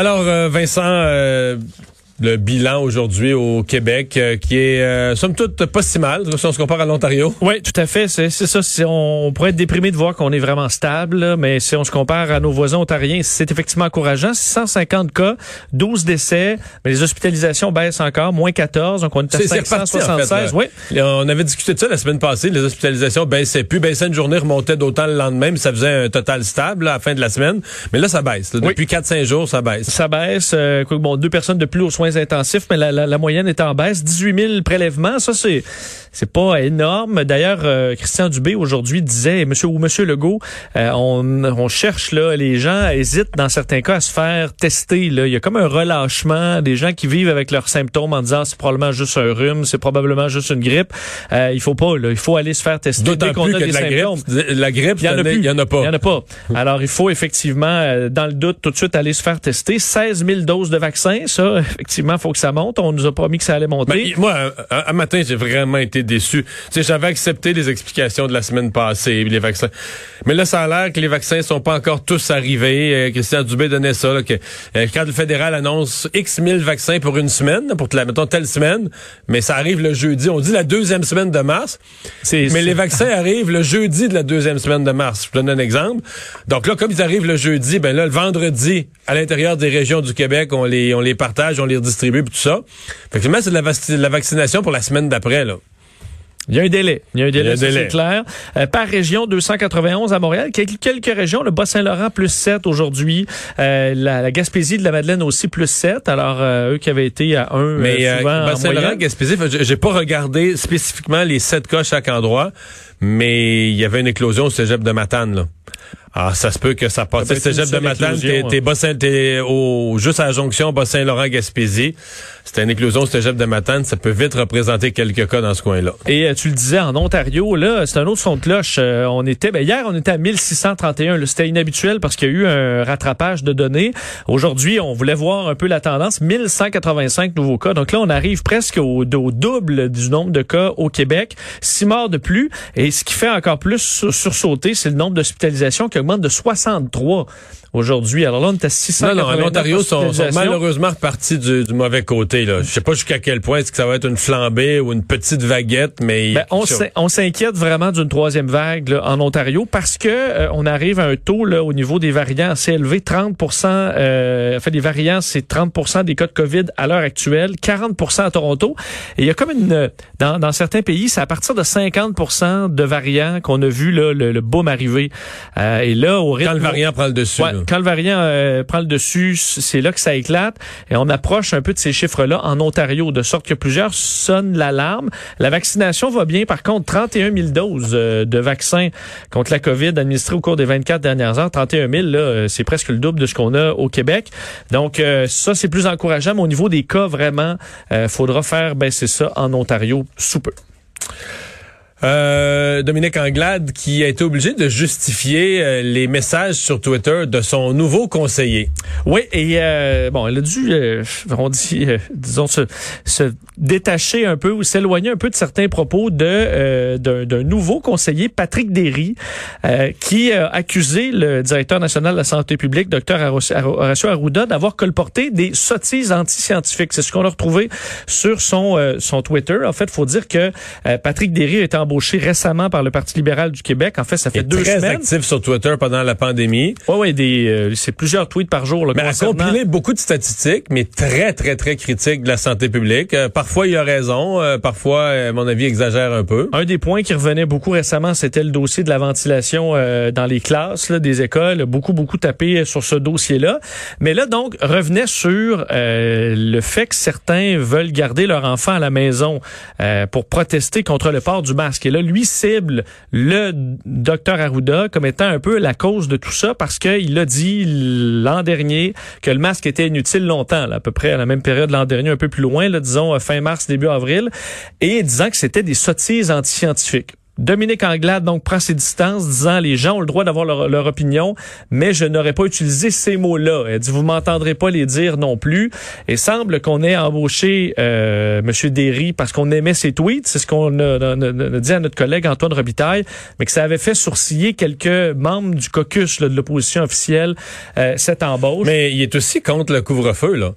Alors, euh, Vincent, euh, le bilan aujourd'hui au Québec euh, qui est euh, somme toute pas si mal si on se compare à l'Ontario. Oui, tout à fait. C'est ça. On pourrait être déprimé de voir qu'on est vraiment stable, mais si on se compare à nos voisins ontariens, c'est effectivement encourageant. 150 cas, 12 décès, mais les hospitalisations baissent encore, moins 14, donc on est à 576. oui. On avait discuté de ça la semaine passée. Les hospitalisations baissaient plus, baissaient une journée, remontaient d'autant le lendemain, mais ça faisait un total stable à la fin de la semaine. Mais là, ça baisse. Depuis 4-5 jours, ça baisse. Ça baisse. Euh, bon, deux personnes de plus aux soins intensifs, mais la, la, la, moyenne est en baisse. 18 000 prélèvements, ça c'est c'est pas énorme. D'ailleurs, euh, Christian Dubé aujourd'hui disait, Monsieur ou Monsieur Legault, euh, on, on, cherche là, les gens hésitent dans certains cas à se faire tester. Là, il y a comme un relâchement des gens qui vivent avec leurs symptômes en disant c'est probablement juste un rhume, c'est probablement juste une grippe. Euh, il faut pas, là, il faut aller se faire tester dès qu'on a des la symptômes. Grippe, la grippe, il y en a plus. Il y en a pas. Il y en a pas. Alors il faut effectivement, dans le doute, tout de suite aller se faire tester. 16 000 doses de vaccins, ça, effectivement, faut que ça monte. On nous a promis que ça allait monter. Ben, moi, un, matin, j'ai vraiment été déçu. Tu j'avais accepté les explications de la semaine passée, les vaccins. Mais là, ça a l'air que les vaccins sont pas encore tous arrivés. Euh, Christian Dubé donnait ça, que euh, quand le fédéral annonce X mille vaccins pour une semaine, pour la, mettons, telle semaine, mais ça arrive le jeudi. On dit la deuxième semaine de mars. Mais les vaccins arrivent le jeudi de la deuxième semaine de mars. Je donne un exemple. Donc là, comme ils arrivent le jeudi, ben là, le vendredi, à l'intérieur des régions du Québec, on les, on les partage, on les redistribue, tout ça. Effectivement, c'est de la, de la vaccination pour la semaine d'après, là. Il y a un délai. Il y a un délai, c'est clair. Euh, par région, 291 à Montréal. Quelques, régions, le Bas-Saint-Laurent, plus 7 aujourd'hui. Euh, la, la, Gaspésie de la Madeleine aussi, plus 7. Alors, euh, eux qui avaient été à 1 Mais euh, Bas-Saint-Laurent, Gaspésie, j'ai pas regardé spécifiquement les 7 cas à chaque endroit, mais il y avait une éclosion au cégep de Matane, là. Ah, ça se peut que ça passe. Cégep de Matane, t'es, t'es, t'es au, juste à la jonction Bas-Saint-Laurent-Gaspésie. C'est une éclosion au Cégep de Matane. Ça peut vite représenter quelques cas dans ce coin-là. Et euh, tu le disais, en Ontario, là, c'est un autre son de cloche. Euh, on était, ben, hier, on était à 1631. C'était inhabituel parce qu'il y a eu un rattrapage de données. Aujourd'hui, on voulait voir un peu la tendance. 1185 nouveaux cas. Donc là, on arrive presque au, au double du nombre de cas au Québec. Six morts de plus. Et ce qui fait encore plus sursauter, c'est le nombre d'hospitalisations qui augmente de 63 aujourd'hui. Alors là, on est à 600. Non, non, l'Ontario sont, sont, malheureusement repartis du, du, mauvais côté. Là. Je sais pas jusqu'à quel point est-ce que ça va être une flambée ou une petite vaguette, mais ben, on s'inquiète vraiment d'une troisième vague là, en Ontario parce que euh, on arrive à un taux là, au niveau des variants assez élevé, 30 euh, fait des variants, c'est 30% des cas de Covid à l'heure actuelle, 40% à Toronto. Et il y a comme une dans, dans certains pays, c'est à partir de 50% de variants qu'on a vu là, le, le boom arriver. Euh, et là, au rythme, quand le variant prend le dessus. Quand le variant euh, prend le dessus, c'est là que ça éclate. Et on approche un peu de ces chiffres-là en Ontario, de sorte que plusieurs sonnent l'alarme. La vaccination va bien. Par contre, 31 000 doses euh, de vaccins contre la COVID administrées au cours des 24 dernières heures. 31 000, là, euh, c'est presque le double de ce qu'on a au Québec. Donc, ça, c'est plus encourageant. Mais au niveau des cas, vraiment, il faudra faire baisser ça en Ontario sous peu. Euh, Dominique Anglade qui a été obligé de justifier euh, les messages sur Twitter de son nouveau conseiller. Oui, et euh, bon, elle a dû, on dit, disons, se, se, détacher un peu ou s'éloigner un peu de certains propos de d'un nouveau conseiller, Patrick Derry, qui a accusé le directeur national de la santé publique, Dr Horacio Arruda, d'avoir colporté des sottises antiscientifiques. C'est ce qu'on a retrouvé sur son son Twitter. En fait, faut dire que Patrick Derry est en embauché récemment par le Parti libéral du Québec. En fait, ça fait deux très semaines. actif sur Twitter pendant la pandémie. Oui, oui, des, euh, c'est plusieurs tweets par jour. Là, mais a compilé beaucoup de statistiques, mais très, très, très critiques de la santé publique. Euh, parfois, il a raison. Euh, parfois, à mon avis, exagère un peu. Un des points qui revenait beaucoup récemment, c'était le dossier de la ventilation dans les classes là, des écoles. Beaucoup, beaucoup tapé sur ce dossier-là. Mais là, donc, revenait sur le fait que certains veulent garder leur enfant à la maison pour protester contre le port du masque. Et là, lui le docteur Arruda comme étant un peu la cause de tout ça parce qu'il a dit l'an dernier que le masque était inutile longtemps, à peu près à la même période l'an dernier, un peu plus loin, là, disons fin mars, début avril, et disant que c'était des sottises antiscientifiques. Dominique Anglade donc prend ses distances, disant les gens ont le droit d'avoir leur, opinion, mais je n'aurais pas utilisé ces mots-là. Elle dit vous m'entendrez pas les dire non plus. Et semble qu'on ait embauché euh, M. Derry parce qu'on aimait ses tweets, c'est ce qu'on a, dit à notre collègue Antoine Robitaille, mais que ça avait fait sourciller quelques membres du caucus de l'opposition officielle euh, cette embauche. Mais il est aussi contre le couvre-feu là.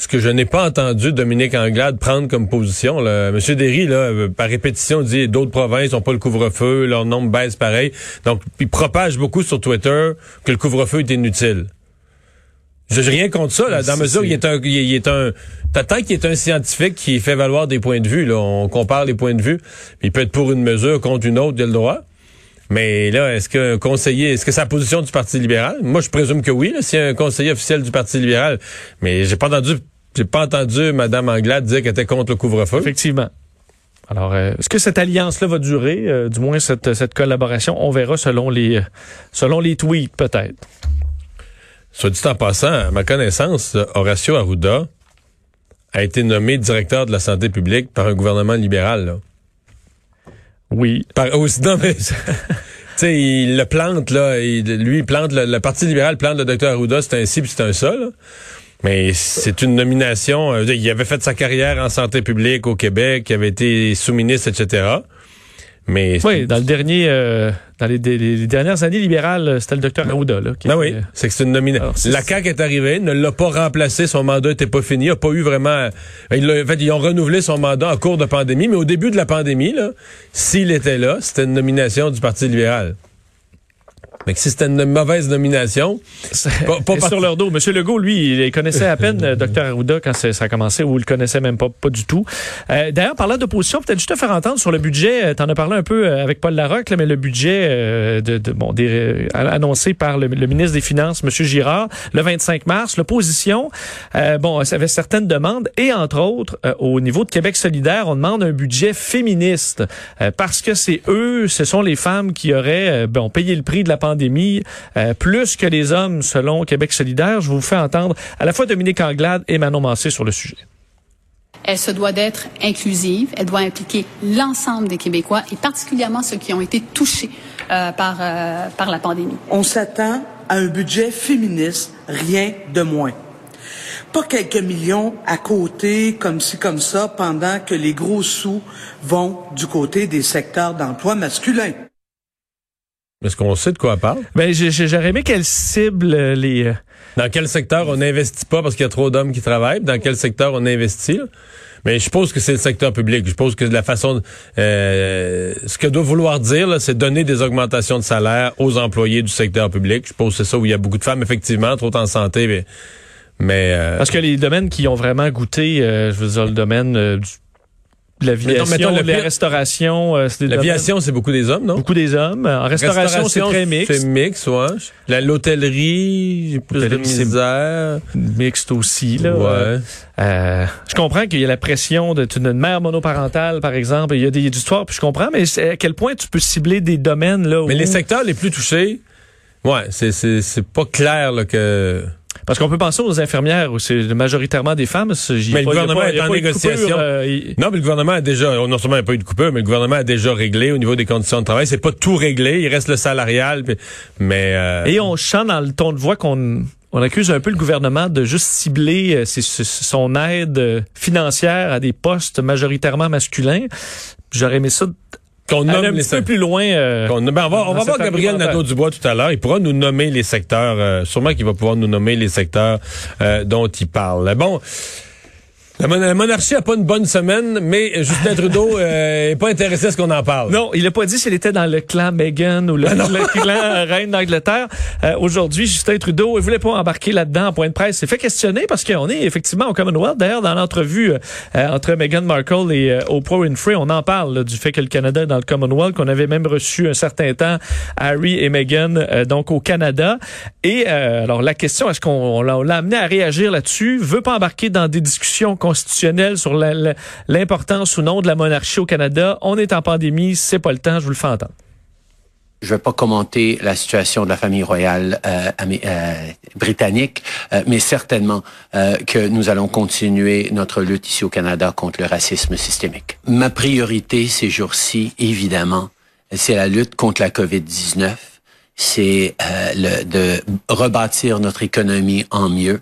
Ce que je n'ai pas entendu Dominique Anglade prendre comme position. Là. Monsieur Derry, là, euh, par répétition, dit d'autres provinces n'ont pas le couvre-feu, leur nombre baisse pareil. Donc, il propage beaucoup sur Twitter que le couvre-feu est inutile. Je n'ai rien contre ça, là, dans mesure il est un, il est un, tant qu'il est un scientifique qui fait valoir des points de vue, là, on compare les points de vue, il peut être pour une mesure, contre une autre, il a le droit. Mais là, est-ce qu'un conseiller, est-ce que c'est la position du Parti libéral? Moi, je présume que oui, c'est un conseiller officiel du Parti libéral. Mais j'ai pas entendu, j'ai pas entendu Mme Anglade dire qu'elle était contre le couvre-feu. Effectivement. Alors, euh, est-ce que cette alliance-là va durer? Euh, du moins, cette, cette collaboration, on verra selon les, selon les tweets, peut-être. Soit dit en passant, à ma connaissance, Horacio Arruda a été nommé directeur de la santé publique par un gouvernement libéral. Là. Oui. Par, non, mais, il le plante, là. lui, il plante, le, Parti libéral plante le docteur Arruda, c'est un ci puis c'est un ça, là. Mais c'est une nomination. Euh, il avait fait sa carrière en santé publique au Québec, il avait été sous-ministre, etc. Mais oui, dans le dernier, euh, dans les, dernières années libérales, c'était le docteur Arruda. Là, ben oui, c'est que c'est une nomination. La CAQ est arrivée, ne l'a pas remplacé, son mandat n'était pas fini, il a pas eu vraiment... Ils, en fait, ils ont renouvelé son mandat en cours de pandémie, mais au début de la pandémie, s'il était là, c'était une nomination du Parti libéral. Mais si c'était une mauvaise nomination, pas, sur leur dos. Monsieur Legault, lui, il connaissait à peine euh, Dr Arruda quand ça a commencé, ou il le connaissait même pas, pas du tout. Euh, D'ailleurs, parlant d'opposition, peut-être juste te faire entendre sur le budget. Euh, tu en as parlé un peu euh, avec Paul Larocque, mais le budget de, de, bon, des, annoncé par le, ministre des Finances, Monsieur Girard, le 25 mars, l'opposition, euh, bon, ça avait certaines demandes, et entre autres, au niveau de Québec solidaire, on demande un budget féministe parce que c'est eux, ce sont les femmes qui auraient bon payé le prix de la pandémie pandémie, euh, plus que les hommes, selon Québec solidaire. Je vous fais entendre à la fois Dominique Anglade et Manon Massé sur le sujet. Elle se doit d'être inclusive, elle doit impliquer l'ensemble des Québécois et particulièrement ceux qui ont été touchés euh, par, euh, par la pandémie. On s'attend à un budget féministe, rien de moins. Pas quelques millions à côté, comme ci, comme ça, pendant que les gros sous vont du côté des secteurs d'emploi masculins. Est-ce qu'on sait de quoi elle parle? Ben, j'aurais aimé qu'elle cible euh, les... Euh, dans quel secteur on n'investit pas parce qu'il y a trop d'hommes qui travaillent? Dans quel secteur on investit? Mais je suppose que c'est le secteur public. Je suppose que la façon... Euh, ce que doit vouloir dire, c'est donner des augmentations de salaire aux employés du secteur public. Je suppose que c'est ça où il y a beaucoup de femmes, effectivement, trop en santé, mais... mais Parce que les domaines qui ont vraiment goûté, je veux dire, le domaine du L'aviation, la restauration, euh, c'est L'aviation, c'est beaucoup des hommes, non? Beaucoup des hommes. En restauration, c'est très mixte. C'est mixte, ouais. L'hôtellerie, plus de misère. Mixte aussi, là. Ouais. Euh, je comprends qu'il y a la pression d'une mère monoparentale, par exemple. Il y a des histoires, puis je comprends, mais à quel point tu peux cibler des domaines, là, Mais les secteurs les plus touchés, ouais, c'est pas clair, là, que... Parce qu'on peut penser aux infirmières où c'est majoritairement des femmes. Mais le gouvernement est en négociation. Euh, non, mais le gouvernement a déjà, non seulement il n'y a pas eu de coupure, mais le gouvernement a déjà réglé au niveau des conditions de travail. C'est pas tout réglé. Il reste le salarial, mais. Euh, Et on chante dans le ton de voix qu'on on accuse un peu le gouvernement de juste cibler euh, son aide financière à des postes majoritairement masculins. J'aurais aimé ça qu'on nomme un petit peu plus loin. Euh, ben, on va, on va voir Gabriel Nadeau-Dubois tout à l'heure. Il pourra nous nommer les secteurs. Euh, sûrement qu'il va pouvoir nous nommer les secteurs euh, dont il parle. Bon. La, monarchie a pas une bonne semaine, mais Justin Trudeau euh, est pas intéressé à ce qu'on en parle. Non, il a pas dit s'il était dans le clan Meghan ou le, ah clan reine d'Angleterre. Euh, aujourd'hui, Justin Trudeau, il voulait pas embarquer là-dedans en point de presse. S'est fait questionner parce qu'on est effectivement au Commonwealth. D'ailleurs, dans l'entrevue euh, entre Meghan Markle et Oprah Winfrey, on en parle du fait que le Canada est dans le Commonwealth, qu'on avait même reçu un certain temps Harry et Meghan donc au Canada. Et alors la question, est-ce qu'on l'a amené à réagir là-dessus? Veut pas embarquer dans des discussions constitutionnelle sur l'importance ou non de la monarchie au Canada. On est en pandémie, c'est pas le temps, je vous le fais entendre. Je ne vais pas commenter la situation de la famille royale euh, euh, britannique, euh, mais certainement que nous allons continuer notre lutte ici au Canada contre le racisme systémique. Ma priorité ces jours-ci, évidemment, c'est la lutte contre la COVID-19 c'est de rebâtir notre économie en mieux.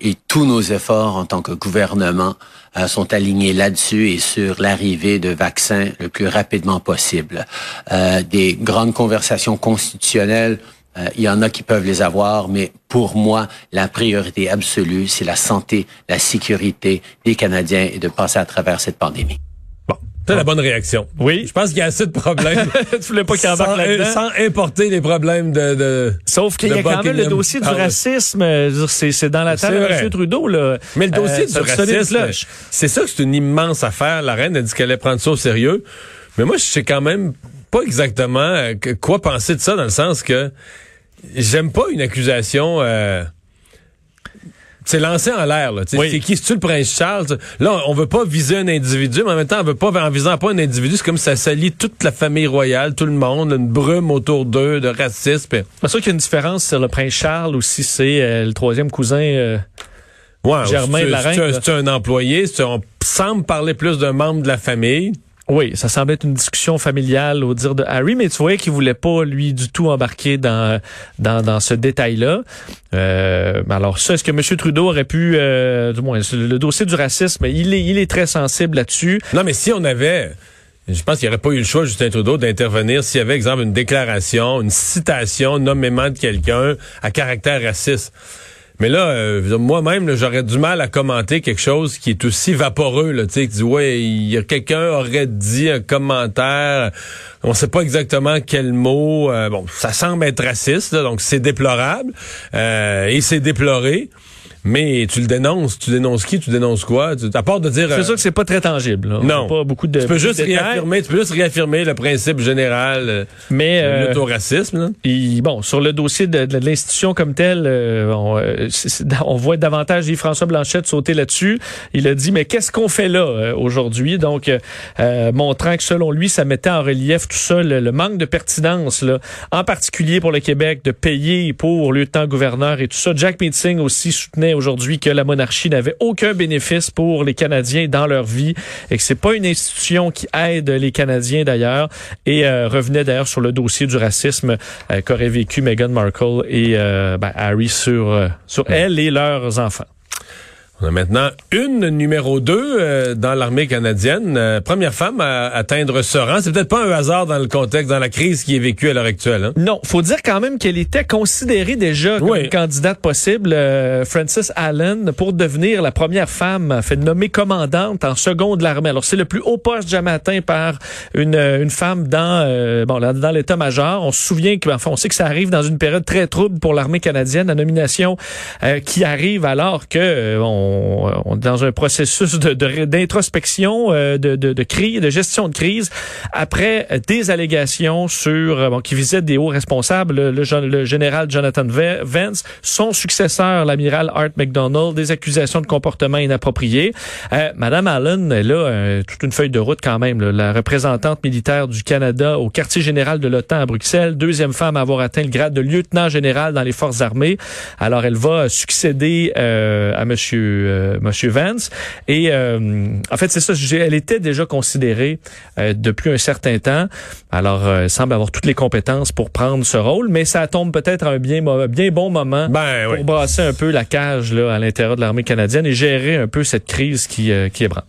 Et tous nos efforts en tant que gouvernement euh, sont alignés là-dessus et sur l'arrivée de vaccins le plus rapidement possible. Euh, des grandes conversations constitutionnelles, euh, il y en a qui peuvent les avoir, mais pour moi, la priorité absolue, c'est la santé, la sécurité des Canadiens et de passer à travers cette pandémie. C'est la bonne réaction. Oui. Je pense qu'il y a assez de problèmes. tu voulais pas qu'il embarque là-dedans. Sans importer les problèmes de... de Sauf qu'il y a quand même le dossier du ah racisme. C'est dans la tête de M. Trudeau. Là. Mais le dossier euh, du racisme, c'est ça que c'est une immense affaire. La reine a dit qu'elle allait prendre ça au sérieux. Mais moi, je sais quand même pas exactement euh, quoi penser de ça dans le sens que j'aime pas une accusation... Euh, c'est lancé en l'air. Là. C'est qui? C'est-tu le prince Charles? Là, on veut pas viser un individu, mais en même temps, on veut pas, en visant pas un individu, c'est comme ça salit toute la famille royale, tout le monde, une brume autour d'eux, de racisme. C'est sûr qu'il y a une différence sur le prince Charles ou si c'est euh, le troisième cousin euh, Germain de la reine. C'est un, employé, on semble parler plus d'un membre de la famille. Oui, ça semblait être une discussion familiale au dire de Harry, mais tu voyais qu'il voulait pas lui du tout embarquer dans dans, dans ce détail-là. Euh, alors ça, est-ce que M. Trudeau aurait pu, euh, du moins, le dossier du racisme, il est il est très sensible là-dessus. Non, mais si on avait je pense qu'il n'y aurait pas eu le choix, Justin Trudeau, d'intervenir s'il y avait, exemple, une déclaration, une citation nommément de quelqu'un à caractère raciste. Mais là, euh, moi-même, j'aurais du mal à commenter quelque chose qui est aussi vaporeux. Là, tu sais, dit ouais, quelqu'un aurait dit un commentaire, on sait pas exactement quel mot. Euh, bon, ça semble être raciste, donc c'est déplorable euh, et c'est déploré. Mais tu le dénonces, tu dénonces qui, tu dénonces quoi? À part de dire, c'est sûr que c'est pas très tangible. Non, pas beaucoup de. Tu peux juste réaffirmer, tu peux juste réaffirmer le principe général. Euh, mais euh, racisme. bon, sur le dossier de, l'institution comme telle, euh, on, voit davantage Yves-François Blanchette sauter là-dessus. Il a dit mais qu'est-ce qu'on fait là aujourd'hui? Donc, montrant que selon lui, ça mettait en relief tout ça le, manque de pertinence, là, en particulier pour le Québec, de payer pour lieutenant-gouverneur et tout ça. Jack Meeting aussi soutenait aujourd'hui que la monarchie n'avait aucun bénéfice pour les Canadiens dans leur vie et que c'est pas une institution qui aide les Canadiens d'ailleurs et euh, revenait d'ailleurs sur le dossier du racisme euh, qu'auraient vécu Meghan Markle et euh, ben, Harry sur sur elle et leurs enfants. On a maintenant une numéro 2 euh, dans l'armée canadienne. Euh, première femme à atteindre ce rang. C'est peut-être pas un hasard dans le contexte, dans la crise qui est vécue à l'heure actuelle. Hein? Non, faut dire quand même qu'elle était considérée déjà comme une candidate possible, euh, Frances Allen, pour devenir la première femme fait nommer commandante en seconde de l'armée. Alors c'est le plus haut poste jamais atteint par une, une femme dans bon dans l'état-major. On se souvient que on sait que ça arrive dans une période très trouble pour l'armée canadienne, la nomination qui arrive alors que on on, est dans un processus d'introspection, de, de, de, de, crise, de gestion de crise, après des allégations sur euh, bon, qui visaient des hauts responsables, le, le, général Jonathan Vance, son successeur, l'amiral Art McDonald, des accusations de comportement inapproprié. Euh, Madame Allen, elle a euh, toute une feuille de route quand même, la représentante militaire du Canada au quartier général de l'OTAN à Bruxelles, deuxième femme à avoir atteint le grade de lieutenant général dans les forces armées. Alors elle va succéder euh, à Monsieur euh, Monsieur Vance. Et euh, en fait, c'est ça. Elle était déjà considérée euh, depuis un certain temps. Alors, elle semble avoir toutes les compétences pour prendre ce rôle, mais ça tombe peut-être à un bien, bien bon moment ben, pour brasser un peu la cage là, à l'intérieur de l'armée canadienne et gérer un peu cette crise qui, qui ébranle.